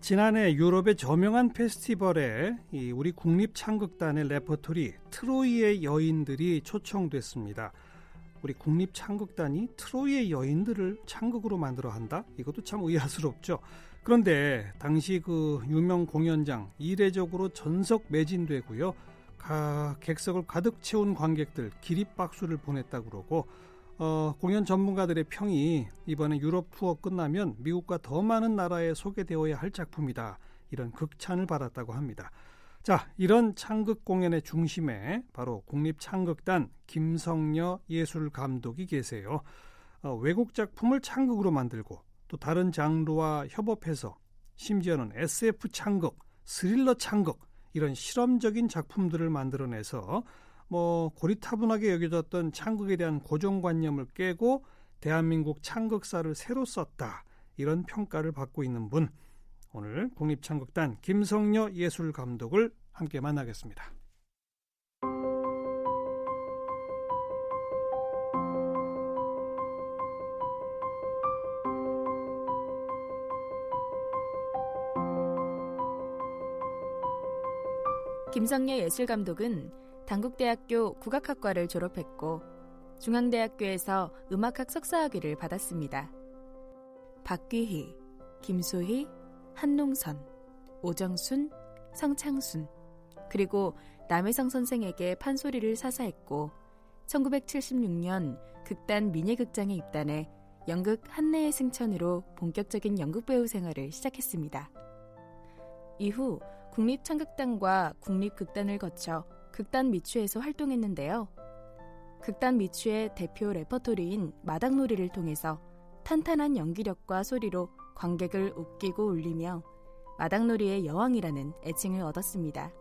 지난해 유럽의 저명한 페스티벌에 우리 국립창극단의 레퍼토리 트로이의 여인들이 초청됐습니다. 우리 국립창극단이 트로이의 여인들을 창극으로 만들어 한다? 이것도 참 의아스럽죠. 그런데 당시 그 유명 공연장 이례적으로 전석 매진되고요. 가, 객석을 가득 채운 관객들 기립박수를 보냈다 그러고 어, 공연 전문가들의 평이 이번에 유럽 투어 끝나면 미국과 더 많은 나라에 소개되어야 할 작품이다. 이런 극찬을 받았다고 합니다. 자, 이런 창극 공연의 중심에 바로 국립창극단 김성녀 예술 감독이 계세요. 어, 외국 작품을 창극으로 만들고 또 다른 장르와 협업해서 심지어는 SF 창극, 스릴러 창극 이런 실험적인 작품들을 만들어내서 뭐 고리타분하게 여겨졌던 창극에 대한 고정관념을 깨고 대한민국 창극사를 새로 썼다 이런 평가를 받고 있는 분 오늘 국립창극단 김성녀 예술감독을 함께 만나겠습니다. 김성녀 예술감독은 당국대학교 국악학과를 졸업했고 중앙대학교에서 음악학 석사학위를 받았습니다. 박귀희, 김소희, 한농선, 오정순, 성창순, 그리고 남해성 선생에게 판소리를 사사했고 1976년 극단 미니극장에 입단해 연극 한내의 승천으로 본격적인 연극 배우 생활을 시작했습니다. 이후 국립창극단과 국립극단을 거쳐 극단 미추에서 활동했는데요. 극단 미추의 대표 레퍼토리인 마당놀이를 통해서 탄탄한 연기력과 소리로 관객을 웃기고 울리며 마당놀이의 여왕이라는 애칭을 얻었습니다.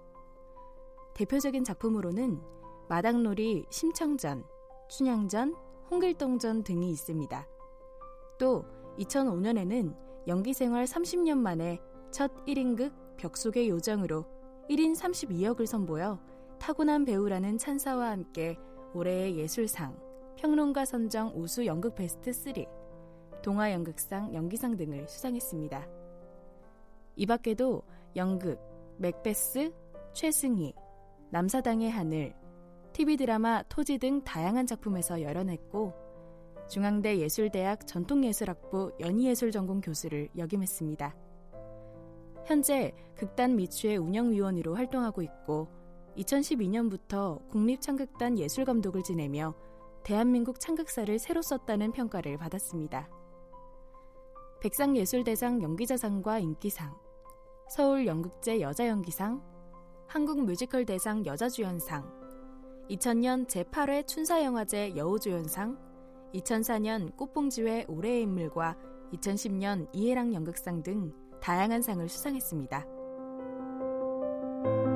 대표적인 작품으로는 마당놀이 심청전, 춘향전, 홍길동전 등이 있습니다. 또 2005년에는 연기 생활 30년 만에 첫 1인극 벽 속의 요정으로 1인 32역을 선보여 타고난 배우라는 찬사와 함께 올해의 예술상, 평론가 선정 우수 연극 베스트 3, 동화 연극상 연기상 등을 수상했습니다. 이 밖에도 연극, 맥베스, 최승희, 남사당의 하늘, TV 드라마 토지 등 다양한 작품에서 열연했고 중앙대 예술대학 전통예술학부 연희예술 전공 교수를 역임했습니다. 현재 극단 미추의 운영위원으로 활동하고 있고 2012년부터 국립창극단 예술감독을 지내며 대한민국 창극사를 새로 썼다는 평가를 받았습니다. 백상예술대상 연기자상과 인기상, 서울 연극제 여자연기상, 한국 뮤지컬 대상 여자주연상, 2000년 제8회 춘사영화제 여우주연상, 2004년 꽃봉지회 올해의 인물과 2010년 이해랑 연극상 등 다양한 상을 수상했습니다.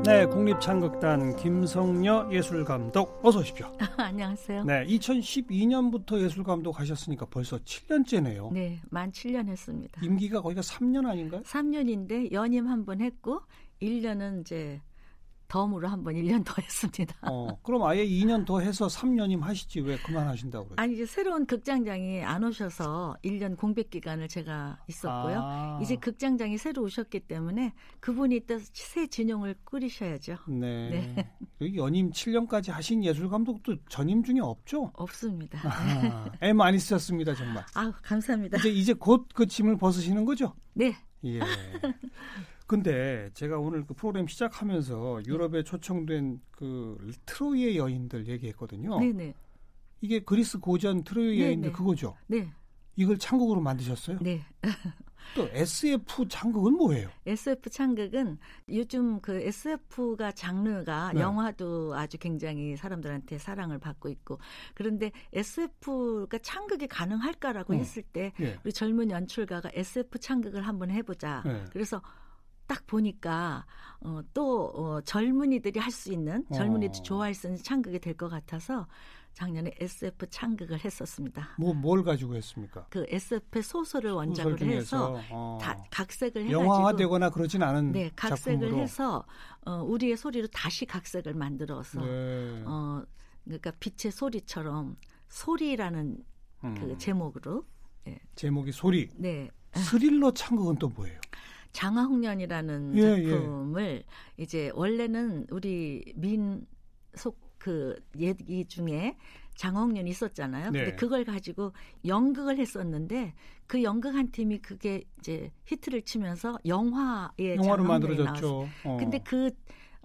네, 국립창극단 김성녀 예술감독 어서 오십시오. 안녕하세요. 네, 2012년부터 예술감독 하셨으니까 벌써 7년째네요. 네, 만 7년 했습니다. 임기가 거기가 3년 아닌가요? 3년인데 연임 한 번 했고 1년은 이제 덤으로 한 번 1년 더 했습니다. 어, 그럼 아예 2년 더 해서 3년임 하시지 왜 그만하신다고 그래요? 아니 이제 새로운 극장장이 안 오셔서 1년 공백 기간을 제가 있었고요. 아. 이제 극장장이 새로 오셨기 때문에 그분이 또 새 진영을 꾸리셔야죠. 네. 네. 연임 7년까지 하신 예술 감독도 전임 중에 없죠? 없습니다. 아, 애 많이 쓰셨습니다 정말. 아 감사합니다. 이제 이제 곧 그 짐을 벗으시는 거죠? 네. 예. 근데 제가 오늘 그 프로그램 시작하면서 유럽에 초청된 그 트로이의 여인들 얘기했거든요. 네네. 이게 그리스 고전 트로이의 네네. 여인들 그거죠? 네. 이걸 창극으로 만드셨어요? 네. 또 SF 창극은 뭐예요? SF 창극은 요즘 그 SF가 장르가 네. 영화도 아주 굉장히 사람들한테 사랑을 받고 있고 그런데 SF가 창극이 가능할까라고 어. 했을 때 네. 우리 젊은 연출가가 SF 창극을 한번 해보자. 네. 그래서 딱 보니까 어, 또 어, 젊은이들이 할 수 있는 젊은이들 어. 좋아할 수 있는 창극이 될 것 같아서 작년에 SF 창극을 했었습니다. 뭐 뭘 가지고 했습니까? 그 SF 소설을 원작으로 소설 해서 어. 다 각색을 해가지고 영화화되거나 그러진 않은 네 각색을 작품으로. 해서 어, 우리의 소리로 다시 각색을 만들어서 네. 어 그러니까 빛의 소리처럼 소리라는 음. 그 제목으로 제목이 소리. 네 스릴러 창극은 또 뭐예요? 장화홍련이라는 예, 예. 작품을 이제 원래는 우리 민속 그 얘기 중에 장화홍련이 있었잖아요. 네. 근데 그걸 가지고 연극을 했었는데 그 연극 한 팀이 그게 이제 히트를 치면서 영화에 영화로. 만들어졌죠. 어. 근데 그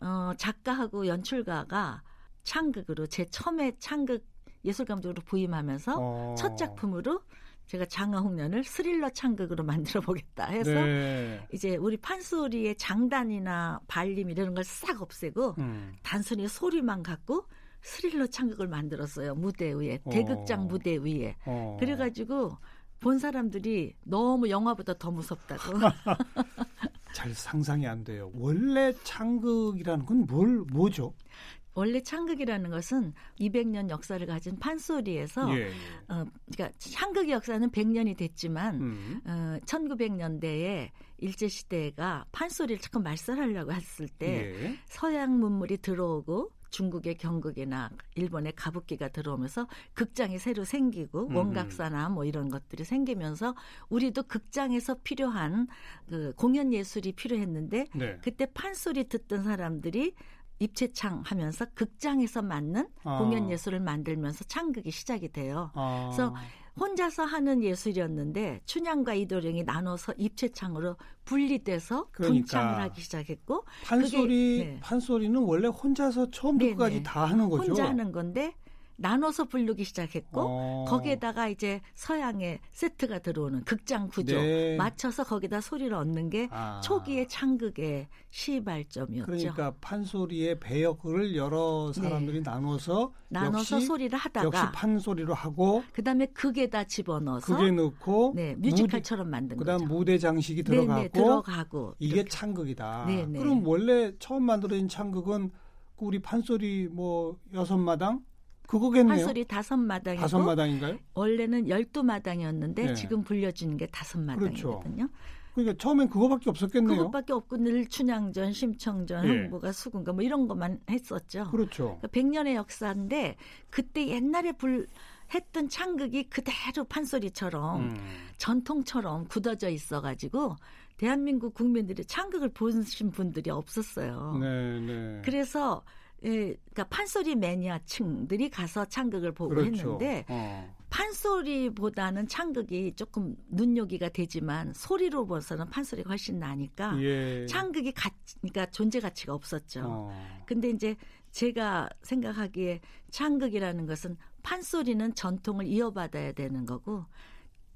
어, 작가하고 연출가가 창극으로 제 처음에 창극 예술 감독으로 부임하면서 어. 첫 작품으로 제가 장화홍련을 스릴러 창극으로 만들어 보겠다 해서 네. 이제 우리 판소리의 장단이나 발림 이런 걸 싹 없애고 음. 단순히 소리만 갖고 스릴러 창극을 만들었어요 무대 위에 어. 대극장 무대 위에 어. 그래가지고 본 사람들이 너무 영화보다 더 무섭다고 잘 상상이 안 돼요. 원래 창극이라는 건 뭘 뭐죠? 원래 창극이라는 것은 200년 역사를 가진 판소리에서 예. 예. 어, 그러니까 창극의 역사는 100년이 됐지만 음. 어, 1900년대에 일제 시대가 판소리를 조금 말살하려고 했을 때 예. 서양 문물이 들어오고 중국의 경극이나 일본의 가부키가 들어오면서 극장이 새로 생기고 음. 원각사나 뭐 이런 것들이 생기면서 우리도 극장에서 필요한 그 공연 예술이 필요했는데 네. 그때 판소리 듣던 사람들이 입체창 하면서 극장에서 맞는 아. 공연 예술을 만들면서 창극이 시작이 돼요. 아. 그래서 혼자서 하는 예술이었는데 춘향과 이도령이 나눠서 입체창으로 분리돼서 그러니까. 분창을 하기 시작했고 판소리 그게, 네. 판소리는 원래 혼자서 처음부터 네, 끝까지 네. 다 하는 거죠. 혼자 하는 건데 나눠서 부르기 시작했고 어. 거기에다가 이제 서양의 세트가 들어오는 극장 구조 네. 맞춰서 거기다 소리를 얻는 게 아. 초기의 창극의 시발점이었죠. 그러니까 판소리의 배역을 여러 사람들이 나눠서 네. 나눠서 역시, 소리를 역시 하다가 판소리로 하고 그다음에 극에다 집어넣어서 그게 넣고 네, 뮤지컬처럼 만든 무대, 그다음 거죠. 무대 장식이 네, 들어가고 네, 들어가고 이게 이렇게. 창극이다. 네, 네. 그럼 원래 처음 만들어진 창극은 그 우리 판소리 뭐 여섯 마당 그거겠네요. 판소리 다섯 마당이고 다섯 마당인가요? 원래는 열두 마당이었는데 네. 지금 불려주는 게 다섯 마당이거든요. 그러니까 처음엔 그거밖에 없었겠네요. 그것밖에 없고 늘 춘향전, 심청전, 예. 흥부가 수군가 뭐 이런 것만 했었죠. 그렇죠. 그러니까 100년의 역사인데 그때 옛날에 불 했던 창극이 그대로 판소리처럼 음. 전통처럼 굳어져 있어가지고 대한민국 국민들이 창극을 보신 분들이 없었어요. 네, 네. 그래서 예, 그러니까 판소리 매니아층들이 가서 창극을 보고 그렇죠. 했는데 어. 판소리보다는 창극이 조금 눈요기가 되지만 소리로 봐서는 판소리가 훨씬 나니까 예. 창극이 가, 그러니까 존재 가치가 없었죠. 어. 근데 이제 제가 생각하기에 창극이라는 것은 판소리는 전통을 이어받아야 되는 거고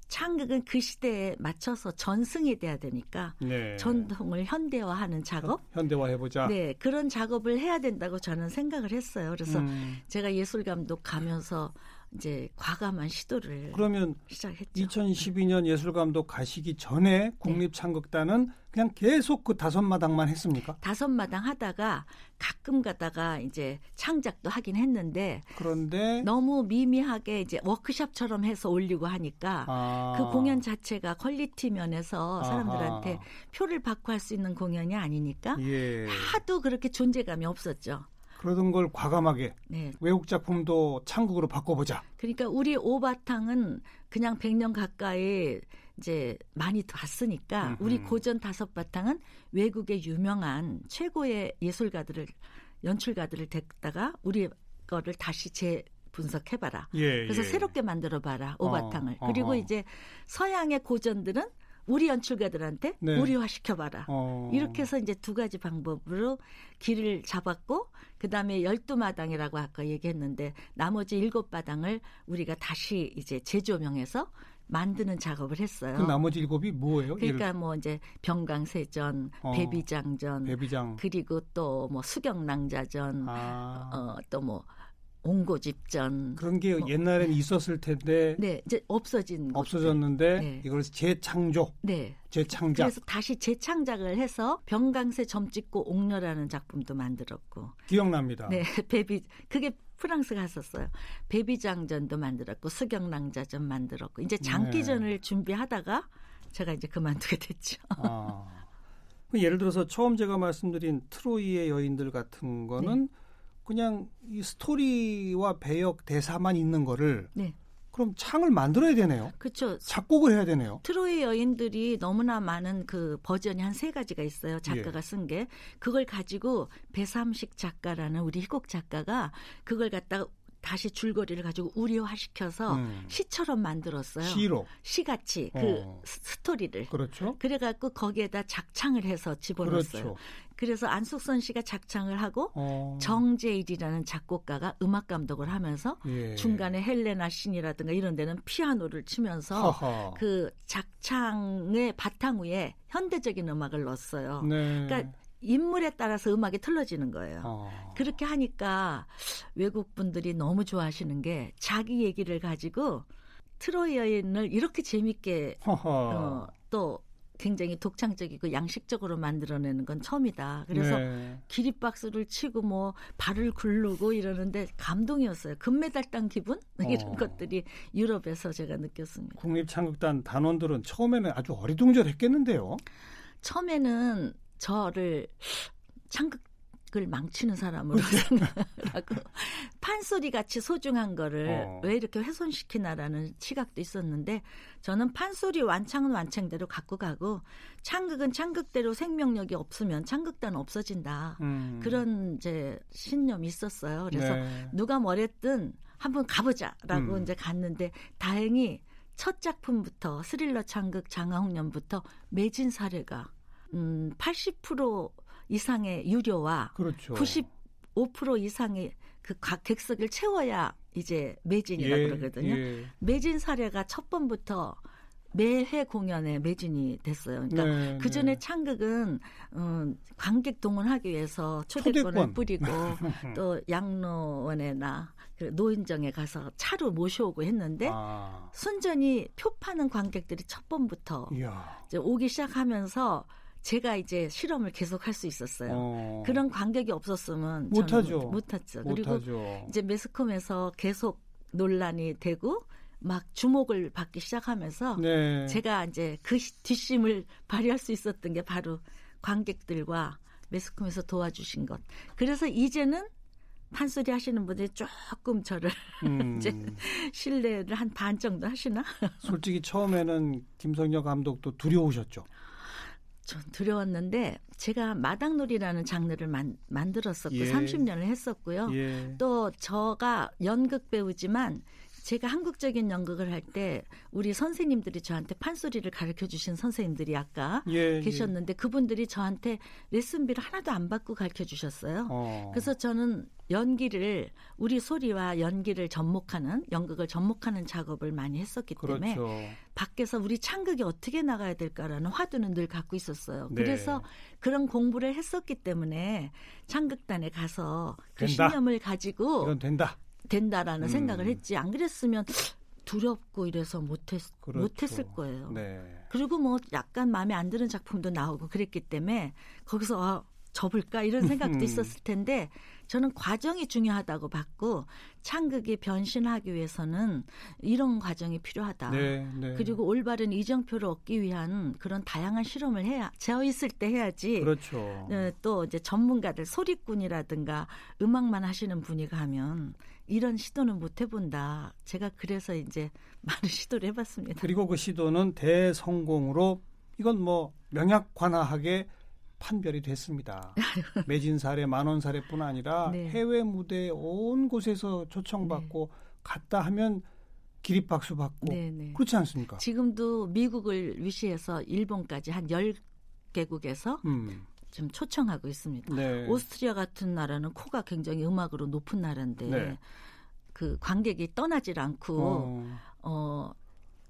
창극은 그 시대에 맞춰서 전승이 돼야 되니까 네. 전통을 현대화하는 작업 현대화 해보자. 네 그런 작업을 해야 된다고 저는 생각을 했어요. 그래서 음. 제가 예술 감독 가면서 이제 과감한 시도를 그러면 시작했죠. 2012년 예술감독 가시기 전에 국립창극단은 그냥 계속 그 다섯 마당만 했습니까? 다섯 마당 하다가 가끔 가다가 이제 창작도 하긴 했는데 그런데 너무 미미하게 이제 워크숍처럼 해서 올리고 하니까 아. 그 공연 자체가 quality 면에서 사람들한테 아하. 표를 받고 할 수 있는 공연이 아니니까 예. 하도 그렇게 존재감이 없었죠. 그러던 걸 과감하게 네. 외국 작품도 창극으로 바꿔보자. 그러니까 우리 오바탕은 그냥 100년 가까이 이제 많이 봤으니까 음흠. 우리 고전 다섯 바탕은 외국의 유명한 최고의 예술가들을 연출가들을 댔다가 우리 거를 다시 재 분석해봐라. 예. 그래서 예. 새롭게 만들어봐라 오바탕을. 어, 그리고. 이제 서양의 고전들은 우리 연출가들한테 네. 우리화 시켜봐라. 어. 이렇게 해서 이제 두 가지 방법으로 길을 잡았고 그 다음에 열두 마당이라고 아까 얘기했는데 나머지 일곱 마당을 우리가 다시 이제 재조명해서 만드는 작업을 했어요. 그 나머지 일곱이 뭐예요? 그러니까 뭐 이제 병강세전, 어. 배비장전, 예를- 배비장. 그리고 또 뭐 수경낭자전, 아. 어, 또 뭐 옹고 집전 그런 게 뭐. 옛날엔 있었을 텐데 네 이제 없어진 없어졌는데 네. 이걸 재창조. 네 재창작 그래서 다시 재창작을 해서 병강세 점 찍고 옥녀라는 작품도 만들었고 기억납니다. 네 베비 그게 프랑스 갔었어요 베비장전도 만들었고 수경랑자전 만들었고 이제 장기전을 네. 준비하다가 제가 이제 그만두게 됐죠 아. 그 예를 들어서 처음 제가 말씀드린 트로이의 여인들 같은 거는 네. 그냥 이 스토리와 배역 대사만 있는 거를 네 그럼 창을 만들어야 되네요. 그렇죠 작곡을 해야 되네요. 트로이 여인들이 너무나 많은 그 버전이 한 세 가지가 있어요. 예. 작가가 쓴 게. 그걸 가지고 배삼식 작가라는 우리 희곡 작가가 그걸 갖다가 다시 줄거리를 가지고 우리화시켜서 음. 시처럼 만들었어요. 시로. 시같이 그 어. 스- 스토리를. 그렇죠. 그래갖고 거기에다 작창을 해서 집어넣었어요. 그렇죠. 그래서 안숙선 씨가 작창을 하고 어. 정재일이라는 작곡가가 음악 감독을 하면서 예. 중간에 헬레나 신이라든가 이런 데는 피아노를 치면서 하하. 그 작창의 바탕 위에 현대적인 음악을 넣었어요. 네. 그러니까 인물에 따라서 음악이 틀어지는 거예요. 어. 그렇게 하니까 외국 분들이 너무 좋아하시는 게 자기 얘기를 가지고 트로이 여인을 이렇게 재밌게. 어, 또 굉장히 독창적이고 양식적으로 만들어내는 건 처음이다. 그래서 네. 기립박수를 치고 뭐 발을 굴르고 이러는데 감동이었어요. 금메달 딴 기분 이런 어. 것들이 유럽에서 제가 느꼈습니다. 국립창극단 단원들은 처음에는 아주 어리둥절했겠는데요. 처음에는 저를 창극을 망치는 사람으로 생각하고 판소리 같이 소중한 거를 어. 왜 이렇게 훼손시키나라는 시각도 있었는데 저는 판소리 완창은 완창대로 갖고 가고 창극은 창극대로 생명력이 없으면 창극단은 없어진다. 음. 그런 이제 신념이 있었어요. 그래서 네. 누가 뭐랬든 한번 가보자라고 음. 이제 갔는데 다행히 첫 작품부터 스릴러 창극 장하홍련부터 매진 사례가 음, 80% 이상의 유료와 그렇죠. 95% 이상의 그각 객석을 채워야 이제 매진이라 고 그러거든요. 예. 매진 사례가 첫 번부터 매회 공연에 매진이 됐어요. 그러니까 네, 그 전에 네. 창극은 음, 관객 동원하기 위해서 초대권을 초대권. 뿌리고 또 양로원에나 그 노인정에 가서 차로 모셔오고 했는데 아. 순전히 표 파는 관객들이 첫 번부터 이야. 이제 오기 시작하면서 제가 이제 실험을 계속 할 수 있었어요. 어. 그런 관객이 없었으면 못하죠. 저는 못- 못했죠. 그리고 못하죠. 이제 매스컴에서 계속 논란이 되고 막 주목을 받기 시작하면서 네. 제가 이제 그 시- 뒷심을 발휘할 수 있었던 게 바로 관객들과 매스컴에서 도와주신 것. 그래서 이제는 판소리 하시는 분들이 조금 저를 음, 이제 신뢰를 한 반 정도 하시나? 솔직히 처음에는 김성녀 감독도 두려우셨죠. 전 두려웠는데 제가 마당놀이라는 장르를 만, 만들었었고 예. 30년을 했었고요. 예. 또 저가 연극 배우지만 제가 한국적인 연극을 할 때 우리 선생님들이 저한테 판소리를 가르쳐 주신 선생님들이 아까 예, 계셨는데 그분들이 저한테 레슨비를 하나도 안 받고 가르쳐 주셨어요. 어. 그래서 저는 연기를 우리 소리와 연기를 접목하는 연극을 접목하는 작업을 많이 했었기 때문에 그렇죠. 밖에서 우리 창극이 어떻게 나가야 될까라는 화두는 늘 갖고 있었어요. 네. 그래서 그런 공부를 했었기 때문에 창극단에 가서 그 된다. 신념을 가지고 된다. 된다라는 음. 생각을 했지 안 그랬으면 두렵고 이래서 못했 그렇죠. 못했을 거예요. 네. 그리고 뭐 약간 마음에 안 드는 작품도 나오고 그랬기 때문에 거기서 아, 접을까 이런 생각도 음. 있었을 텐데 저는 과정이 중요하다고 봤고 창극이 변신하기 위해서는 이런 과정이 필요하다. 네, 네. 그리고 올바른 이정표를 얻기 위한 그런 다양한 실험을 해야 재어 있을 때 해야지. 그렇죠. 어, 또 이제 전문가들 소리꾼이라든가 음악만 하시는 분이 가면 이런 시도는 못 해본다. 제가 그래서 이제 많은 시도를 해봤습니다. 그리고 그 시도는 대성공으로 이건 뭐 명약관화하게 판별이 됐습니다. 매진 사례, 만원 사례뿐 아니라 네. 해외 무대 온 곳에서 초청받고 갔다 하면 기립박수 받고 네네. 그렇지 않습니까? 지금도 미국을 위시해서 일본까지 한 10개국에서 음, 좀 초청하고 있습니다. 네. 오스트리아 같은 나라는 코가 굉장히 음악으로 높은 나라인데 네. 그 관객이 떠나질 않고 어, 어,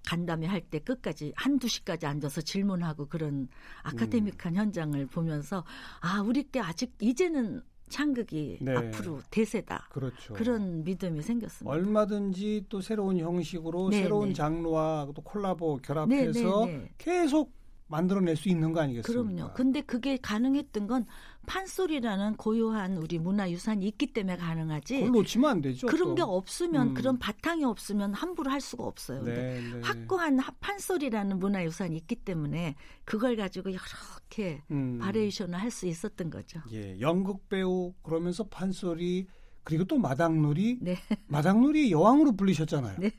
간담회 할 때 끝까지 한두 시까지 앉아서 질문하고 그런 아카데믹한 현장을 보면서 아, 우리 게 아직 이제는 창극이 네. 앞으로 대세다. 그렇죠. 그런 믿음이 생겼습니다. 얼마든지 또 새로운 형식으로 네, 새로운 네. 장르와 또 콜라보 네, 결합해서 네, 네. 계속 만들어낼 수 있는 거 아니겠습니까? 그럼요. 근데 그게 가능했던 건 판소리라는 고유한 우리 문화 유산이 있기 때문에 가능하지. 그걸 놓치면 안 되죠. 그런 또. 게 없으면 음. 그런 바탕이 없으면 함부로 할 수가 없어요. 네, 네. 확고한 하- 판소리라는 문화 유산이 있기 때문에 그걸 가지고 이렇게 음. 바리에이션을 할 수 있었던 거죠. 예, 연극 배우 그러면서 판소리 그리고 또 마당놀이 네. 마당놀이 여왕으로 불리셨잖아요. 네.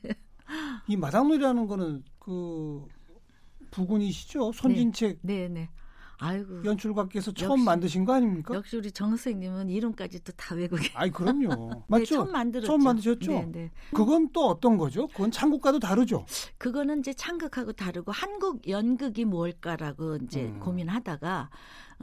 이 마당놀이라는 거는 그 부군이시죠? 손진책 네, 네. 아이고. 연출가께서 처음 역시- 만드신 거 아닙니까? 역시 우리 정 선생님은 이름까지도 다 외국에. 아이 그럼요. 네, 맞죠? 처음 만들었죠. 처음 만드셨죠? 네, 네. 그건 또 어떤 거죠? 그건 창국과도 다르죠. 그거는 이제 창극하고 다르고 한국 연극이 뭘까라고 이제 음. 고민하다가 어,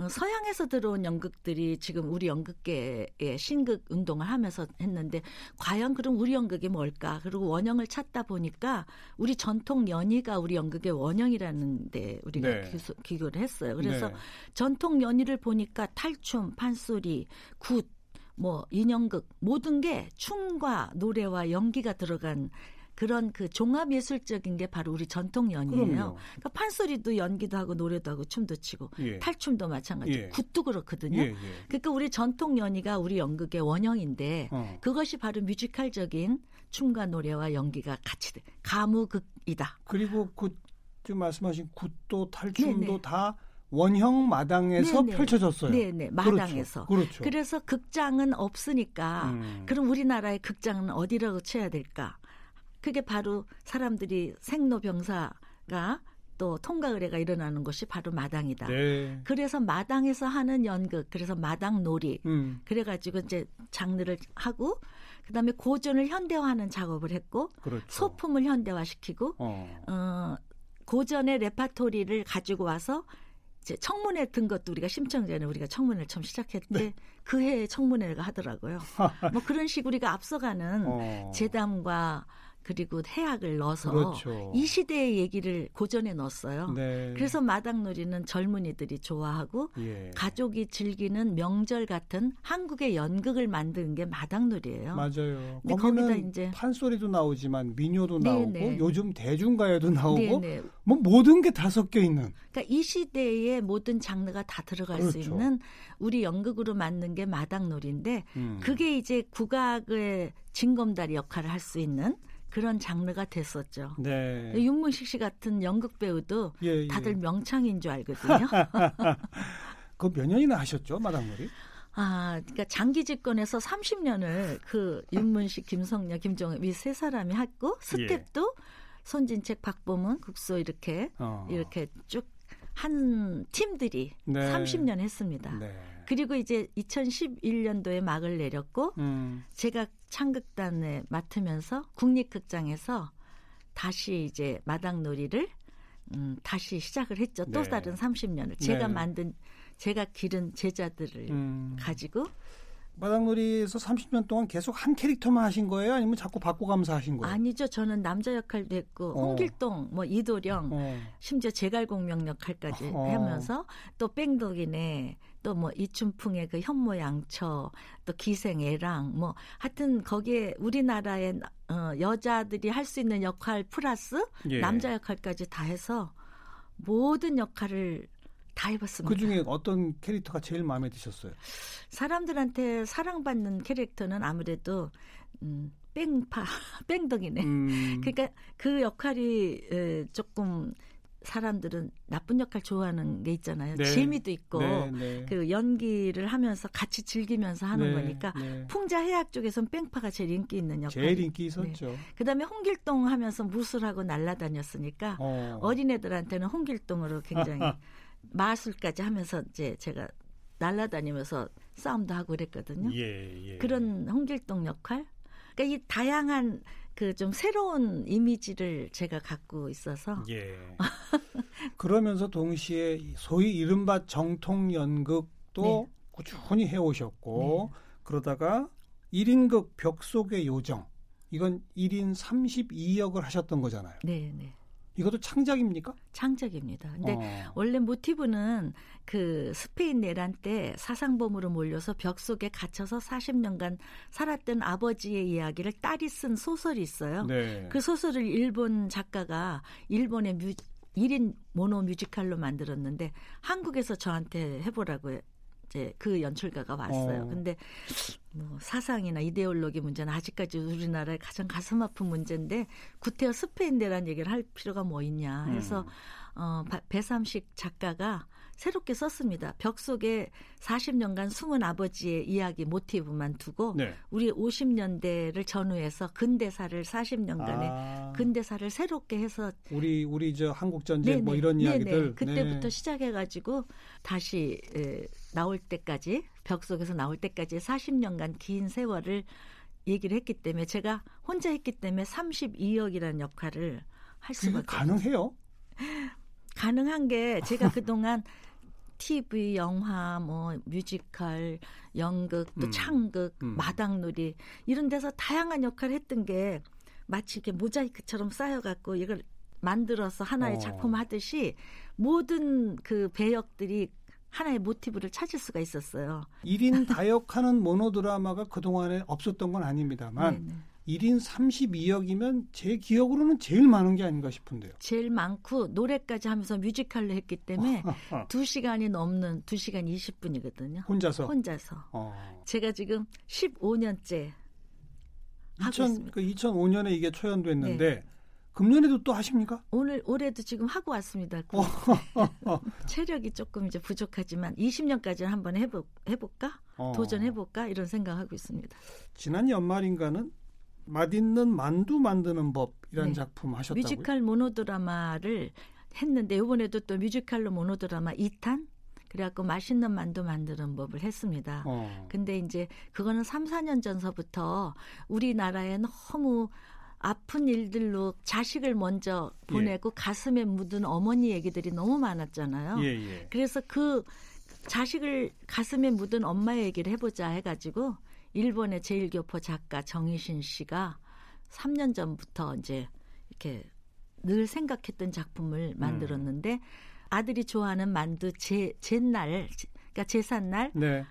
서양에서 들어온 연극들이 지금 우리 연극계의 신극 운동을 하면서 했는데 과연 그럼 우리 연극이 뭘까? 그리고 원형을 찾다 보니까 우리 전통 연희가 우리 연극의 원형이라는데 우리가 네. 기소- 기교를 했어요. 그래서 네. 전통 연희를 보니까 탈춤, 판소리, 굿, 뭐 인형극 모든 게 춤과 노래와 연기가 들어간 그런 그 종합 예술적인 게 바로 우리 전통. 그럼요. 그러니까 판소리도 연기도 하고 노래도 하고 춤도 추고 예. 탈춤도 마찬가지. 예. 굿도 그렇거든요. 예, 예. 그러니까 우리 전통 연희가 우리 연극의 원형인데 어. 그것이 바로 뮤지컬적인 춤과 노래와 연기가 같이 돼. 가무극이다. 그리고 그 지금 말씀하신 굿도 탈춤도 네네. 다 원형 마당에서 네네. 펼쳐졌어요. 네네 마당에서. 그렇죠. 그렇죠. 그래서 극장은 없으니까 음. 그럼 우리나라의 극장은 어디라고 쳐야 될까? 그게 바로 사람들이 생로병사가 또 통가의례가 일어나는 것이 바로 마당이다. 네. 그래서 마당에서 하는 연극, 그래서 마당 놀이. 음. 그래가지고 이제 장르를 하고 그 다음에 고전을 현대화하는 작업을 했고 그렇죠. 소품을 현대화시키고 어. 어, 고전의 레파토리를 가지고 와서 이제 청문회 든 것도 우리가 심청전에 우리가 청문회를 처음 시작했을 네. 때그 해에 청문회가 하더라고요. 뭐 그런 식으로 우리가 앞서가는 어. 재담과 그리고 해학을 넣어서 그렇죠. 이 시대의 얘기를 고전에 넣었어요. 네. 그래서 마당놀이는 젊은이들이 좋아하고 예. 가족이 즐기는 명절 같은 한국의 연극을 만드는 게 마당놀이예요. 맞아요. 근데 거기다 이제- 판소리도 나오지만 민요도 네, 나오고 네. 요즘 대중가요도 나오고 네네. 뭐 모든 게 다 섞여 있는. 그러니까 이 시대의 모든 장르가 다 들어갈 수 그렇죠. 있는 우리 연극으로 만든 게 마당놀이인데 음. 그게 이제 국악의 징검다리 역할을 할 수 있는 그런 장르가 됐었죠. 네. 윤문식 씨 같은 연극 배우도 예, 예. 다들 명창인 줄 알거든요. 그 몇 년이나 하셨죠, 마당놀이? 아, 그러니까 장기 집권에서 30년을 그 윤문식, 김성녀, 김정은 이세 사람이 했고 스텝도 손진책, 박보문, 국소 이렇게 어. 이렇게 쭉 한 팀들이 네. 30년 했습니다. 네. 그리고 이제 2011년도에 막을 내렸고 음. 제가 창극단에 맡으면서 국립극장에서 다시 이제 마당놀이를 음, 다시 시작을 했죠. 또 네. 다른 30년을 제가 네. 만든 제가 기른 제자들을 음. 가지고 마당놀이에서 30년 동안 계속 한 캐릭터만 하신 거예요? 아니면 자꾸 바꿔가면서 하신 거예요? 아니죠. 저는 남자 역할도 했고 어. 홍길동, 뭐 이도령, 어. 심지어 제갈공명 역할까지 어. 하면서 또 뺑덕이네 또 뭐 이춘풍의 그 현모양처 또 기생애랑 뭐 하여튼 거기에 우리나라의 어, 여자들이 할 수 있는 역할 플러스 예. 남자 역할까지 다 해서 모든 역할을 다 해봤습니다. 그 중에 어떤 캐릭터가 제일 마음에 드셨어요? 사람들한테 사랑받는 캐릭터는 아무래도 음, 뺑파 뺑덕이네. 음. 그러니까 그 역할이 에, 조금 사람들은 나쁜 역할 좋아하는 게 있잖아요. 네. 재미도 있고 네, 네. 그 연기를 하면서 같이 즐기면서 하는 네, 거니까 네. 풍자 해약 쪽에서는 뺑파가 제일 인기 있는 역할. 제일 인기 있었죠. 그다음에 홍길동 하면서 무술하고 날라다녔으니까 어. 어린애들한테는 홍길동으로 굉장히 마술까지 하면서 이제 제가 날라다니면서 싸움도 하고 그랬거든요. 예, 예. 그런 홍길동 역할. 그러니까 이 다양한 그 좀 새로운 이미지를 제가 갖고 있어서 예. 그러면서 동시에 소위 이른바 정통 연극도 네. 꾸준히 해오셨고 그러다가 1인극 벽 속의 요정 이건 1인 32역을 하셨던 거잖아요. 네, 네. 이것도 창작입니까? 창작입니다. 근데 어. 원래 모티브는 그 스페인 내란 때 사상범으로 몰려서 벽 속에 갇혀서 40년간 살았던 아버지의 이야기를 딸이 쓴 소설이 있어요. 네. 그 소설을 일본 작가가 일본의 뮤, 1인 모노 뮤지컬로 만들었는데 한국에서 저한테 해보라고 이제 그 연출가가 왔어요. 어. 근데 뭐 사상이나 이데올로기 문제는 아직까지 우리나라의 가장 가슴 아픈 문제인데 구태여 스페인 내란 얘기를 할 필요가 뭐 있냐 해서 음. 어, 바- 배삼식 작가가 새롭게 썼습니다. 벽 속에 40년간 숨은 아버지의 이야기 모티브만 두고 네. 우리 50년대를 전후해서 근대사를 40년간의 아, 근대사를 새롭게 해서 우리 우리 저 한국 전쟁 뭐 네네, 이런 네네. 이야기들 그때부터 네. 시작해 가지고 다시 에, 나올 때까지 벽 속에서 나올 때까지 40년간 긴 세월을 얘기를 했기 때문에 제가 혼자 했기 때문에 32억이라는 역할을 할 수밖에 가능해요? 가능한 게 제가 그동안 TV, 영화, 뭐 뮤지컬, 연극, 또 음, 창극, 음. 마당놀이 이런 데서 다양한 역할을 했던 게 마치 이렇게 모자이크처럼 쌓여갖고 이걸 만들어서 하나의 어. 작품 하듯이 모든 그 배역들이 하나의 모티브를 찾을 수가 있었어요. 1인 다역하는 모노드라마가 그동안에 없었던 건 아닙니다만 네네. 1인 32역이면 제 기억으로는 제일 많은 게 아닌가 싶은데요. 제일 많고 노래까지 하면서 뮤지컬로 했기 때문에 두 시간이 넘는 두 시간 20분이거든요. 혼자서. 혼자서. 어. 제가 지금 15년째 하고 2000, 있습니다. 그 2005년에 이게 초연됐는데 네. 금년에도 또 하십니까? 오늘 올해도 지금 하고 왔습니다. 그 어. 체력이 조금 이제 부족하지만 20년까지는 한번 해보, 해볼까? 어. 도전해볼까? 이런 생각하고 있습니다. 지난 연말인가는 맛있는 만두 만드는 법이라는 네. 작품 하셨다고요? 뮤지컬 모노드라마를 했는데 이번에도 또 뮤지컬로 모노드라마 2탄 그래갖고 맛있는 만두 만드는 법을 했습니다. 어. 근데 이제 그거는 3, 4년 전서부터 우리나라에 너무 아픈 일들로 자식을 먼저 보내고 가슴에 묻은 어머니 얘기들이 너무 많았잖아요. 예, 예. 그래서 그 자식을 가슴에 묻은 엄마 얘기를 해보자 해가지고 일본의 재일교포 작가 정의신 씨가 3년 전부터 이제 이렇게 늘 생각했던 작품을 만들었는데 아들이 좋아하는 만두 제 제 날 그러니까 제삿날 네.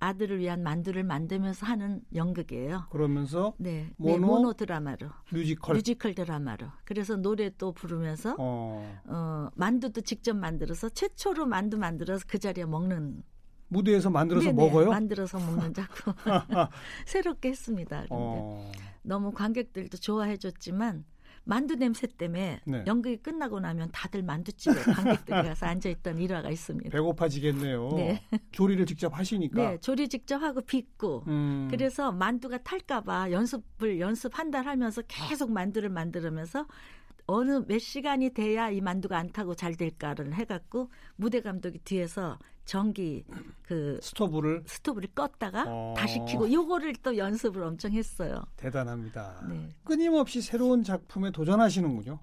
아들을 위한 만두를 만들면서 하는 연극이에요. 그러면서 네, 모노? 네, 모노 드라마로 뮤지컬. 뮤지컬 드라마로 그래서 노래도 부르면서 어. 어, 만두도 직접 만들어서 최초로 만두 만들어서 그 자리에 먹는 무대에서 만들어서 네네, 먹어요? 만들어서 먹는 작품 새롭게 했습니다. 근데 어. 너무 관객들도 좋아해 줬지만 만두 냄새 때문에 네. 연극이 끝나고 나면 다들 만두집에 관객들이 가서 앉아 있던 일화가 있습니다. 배고파지겠네요. 네. 조리를 직접 하시니까. 네, 조리 직접 하고 빚고 음. 그래서 만두가 탈까봐 연습을 연습 한 달 하면서 계속 만두를 만들면서 어느 몇 시간이 돼야 이 만두가 안 타고 잘 될까를 해갖고 무대 감독이 뒤에서 전기 그 스토브를 스토브를 껐다가 어. 다시 켜고 요거를 또 연습을 엄청 했어요. 대단합니다. 네. 끊임없이 새로운 작품에 도전하시는군요.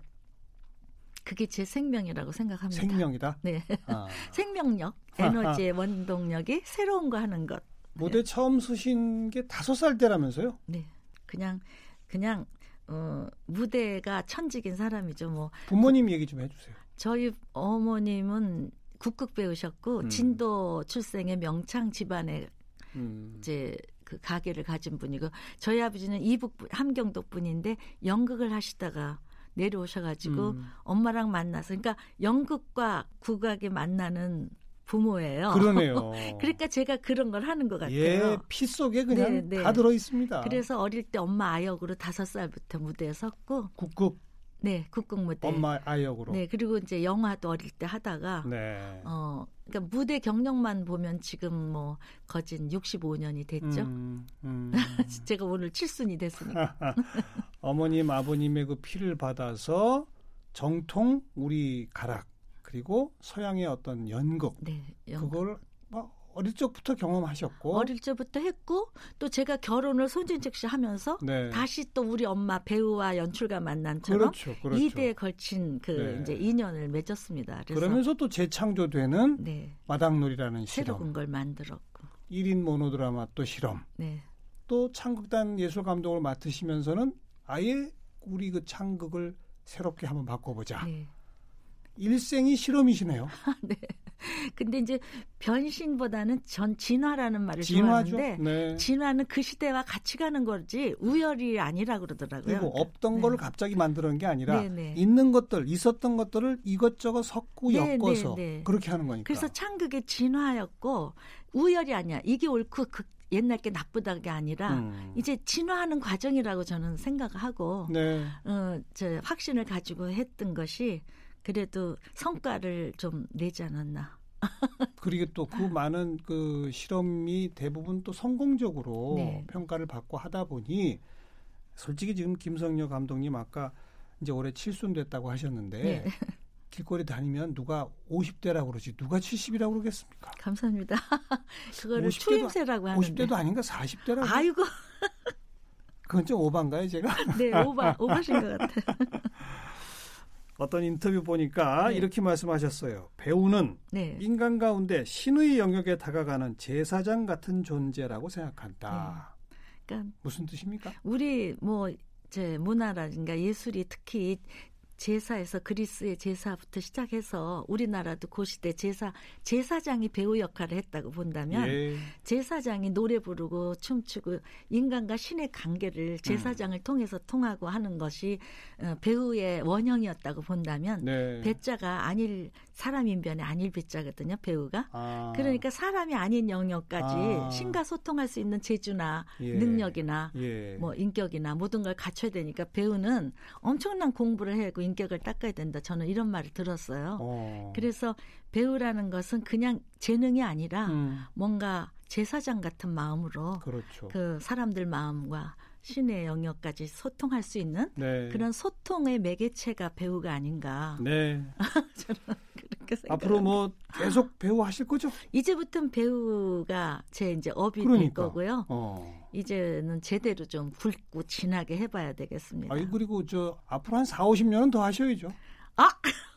그게 제 생명이라고 생각합니다. 생명이다. 네. 아. 생명력, 에너지의 원동력이 새로운 거 하는 것. 무대 처음 서신 게 다섯 살 때라면서요? 네. 그냥 그냥 어 무대가 천직인 사람이죠. 뭐 부모님 얘기 좀 해주세요. 저희 어머님은 국극 배우셨고 음. 진도 출생의 명창 집안에 음. 이제 그 가게를 가진 분이고 저희 아버지는 이북 분- 함경도 분인데 연극을 하시다가 내려오셔가지고 음. 엄마랑 만나서 그러니까 연극과 국악이 만나는 부모예요. 그러네요. 그러니까 제가 그런 걸 하는 것 같아요. 예, 피 속에 그냥 네, 네. 다 들어 있습니다. 그래서 어릴 때 엄마 아역으로 다섯 살부터 무대에 섰고, 국극 네 국극 무대. 엄마 아역으로. 네 그리고 이제 영화도 어릴 때 하다가 네. 어 그러니까 무대 경력만 보면 지금 뭐 거진 65년이 됐죠. 음, 음. 제가 오늘 칠순이 됐으니까. 어머님 아버님의 그 피를 받아서 정통 우리 가락 그리고 서양의 어떤 연극 네. 영- 그걸 뭐 어릴 적부터 경험하셨고 어릴 적부터 했고 또 제가 결혼을 손진택 씨 하면서 네. 다시 또 우리 엄마 배우와 연출가 만난처럼 그렇죠, 그렇죠. 이대에 걸친 그 네. 이제 인연을 맺었습니다. 그러면서 또 재창조되는 네. 마당놀이라는 새로운 걸 만들었고. 1인 모노드라마 또 실험, 네. 또 창극단 예술 감독을 맡으시면서는 아예 우리 그 창극을 새롭게 한번 바꿔보자. 네. 일생이 실험이시네요. 네. 근데 이제 변신보다는 전 진화라는 말을 진화죠. 좋아하는데 네. 진화는 그 시대와 같이 가는 거지 우열이 아니라 그러더라고요. 그리고 없던 네. 거를 갑자기 만드는 게 아니라 네, 네. 있는 것들, 있었던 것들을 이것저것 섞고 네, 엮어서 네, 네. 그렇게 하는 거니까. 그래서 창극의 진화였고 우열이 아니야. 이게 옳고 그 옛날 게 나쁘다가 아니라 음. 이제 진화하는 과정이라고 저는 생각하고 네. 어, 저 확신을 가지고 했던 것이 그래도 성과를 좀 내지 않았나. 그리고 또 그 많은 그 실험이 대부분 또 성공적으로 네. 평가를 받고 하다 보니 솔직히 지금 김성녀 감독님 아까 이제 올해 칠순 됐다고 하셨는데 네. 길거리 다니면 누가 50대라고 그러지 누가 70이라고 그러겠습니까? 감사합니다. 그거를 50대도 추임새라고 하는데. 50대도 아닌가 40대라고? 아이고, 그건 좀 오반가요, 제가? 네 오바 오바신 것 같아요. 어떤 인터뷰 보니까 네. 이렇게 말씀하셨어요. 배우는 네, 인간 가운데 신의 영역에 다가가는 제사장 같은 존재라고 생각한다. 그러니까 무슨 뜻입니까? 우리 뭐제 문화라든가 예술이 특히 제사에서 그리스의 제사부터 시작해서 우리나라도 고시대 제사 제사장이 배우 역할을 했다고 본다면 예. 제사장이 노래 부르고 춤추고 인간과 신의 관계를 제사장을 통해서 통하고 하는 것이 어, 배우의 원형이었다고 본다면 네. 배자가 아닐 사람인 변에 아닐 배자거든요 배우가 아, 그러니까 사람이 아닌 영역까지 아. 신과 소통할 수 있는 재주나 예. 능력이나 예. 뭐 인격이나 모든 걸 갖춰야 되니까 배우는 엄청난 공부를 하고 인격을 닦아야 된다. 저는 이런 말을 들었어요. 어. 그래서 배우라는 것은 그냥 재능이 아니라 음, 뭔가 제사장 같은 마음으로 그렇죠. 그 사람들 마음과 신의 영역까지 소통할 수 있는 네. 그런 소통의 매개체가 배우가 아닌가 네. 저는 그렇게 생각. 앞으로 뭐 계속 배우 하실 거죠? 이제부터는 배우가 제 이제 업이 될 그러니까. 거고요. 어. 이제는 제대로 좀 굵고 진하게 해봐야 되겠습니다. 아니 그리고 저 앞으로 한 4, 50년은 더 하셔야죠. 아!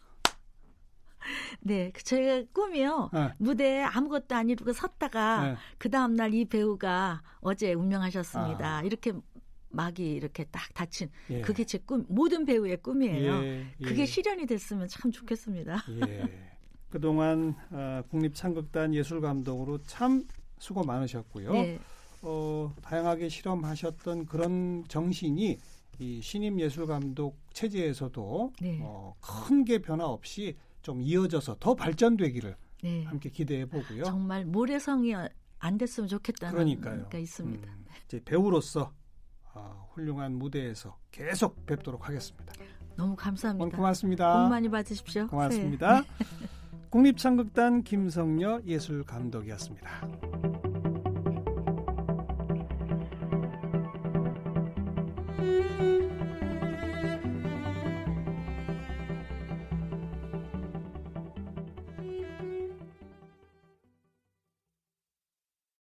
네, 그제 꿈이요. 네. 무대에 아무것도 안 이루고 섰다가 네. 그 다음 날 이 배우가 어제 운명하셨습니다. 아. 이렇게 막이 이렇게 딱 닫힌 예. 그게 제 꿈, 모든 배우의 꿈이에요. 예, 예. 그게 실현이 됐으면 참 좋겠습니다. 예. 그동안 어, 국립창극단 예술감독으로 참 수고 많으셨고요. 네, 어, 다양하게 실험하셨던 그런 정신이 이 신임 예술감독 체제에서도 네. 어, 큰 게 변화 없이 좀 이어져서 더 발전되기를 네. 함께 기대해 보고요. 정말 모래성이 안 됐으면 좋겠다는 그러니까요. 가 있습니다. 음, 이제 배우로서 아, 훌륭한 무대에서 계속 뵙도록 하겠습니다. 너무 감사합니다. 오늘 고맙습니다. 복 많이 받으십시오. 고맙습니다. 국립창극단 김성녀 예술감독이었습니다.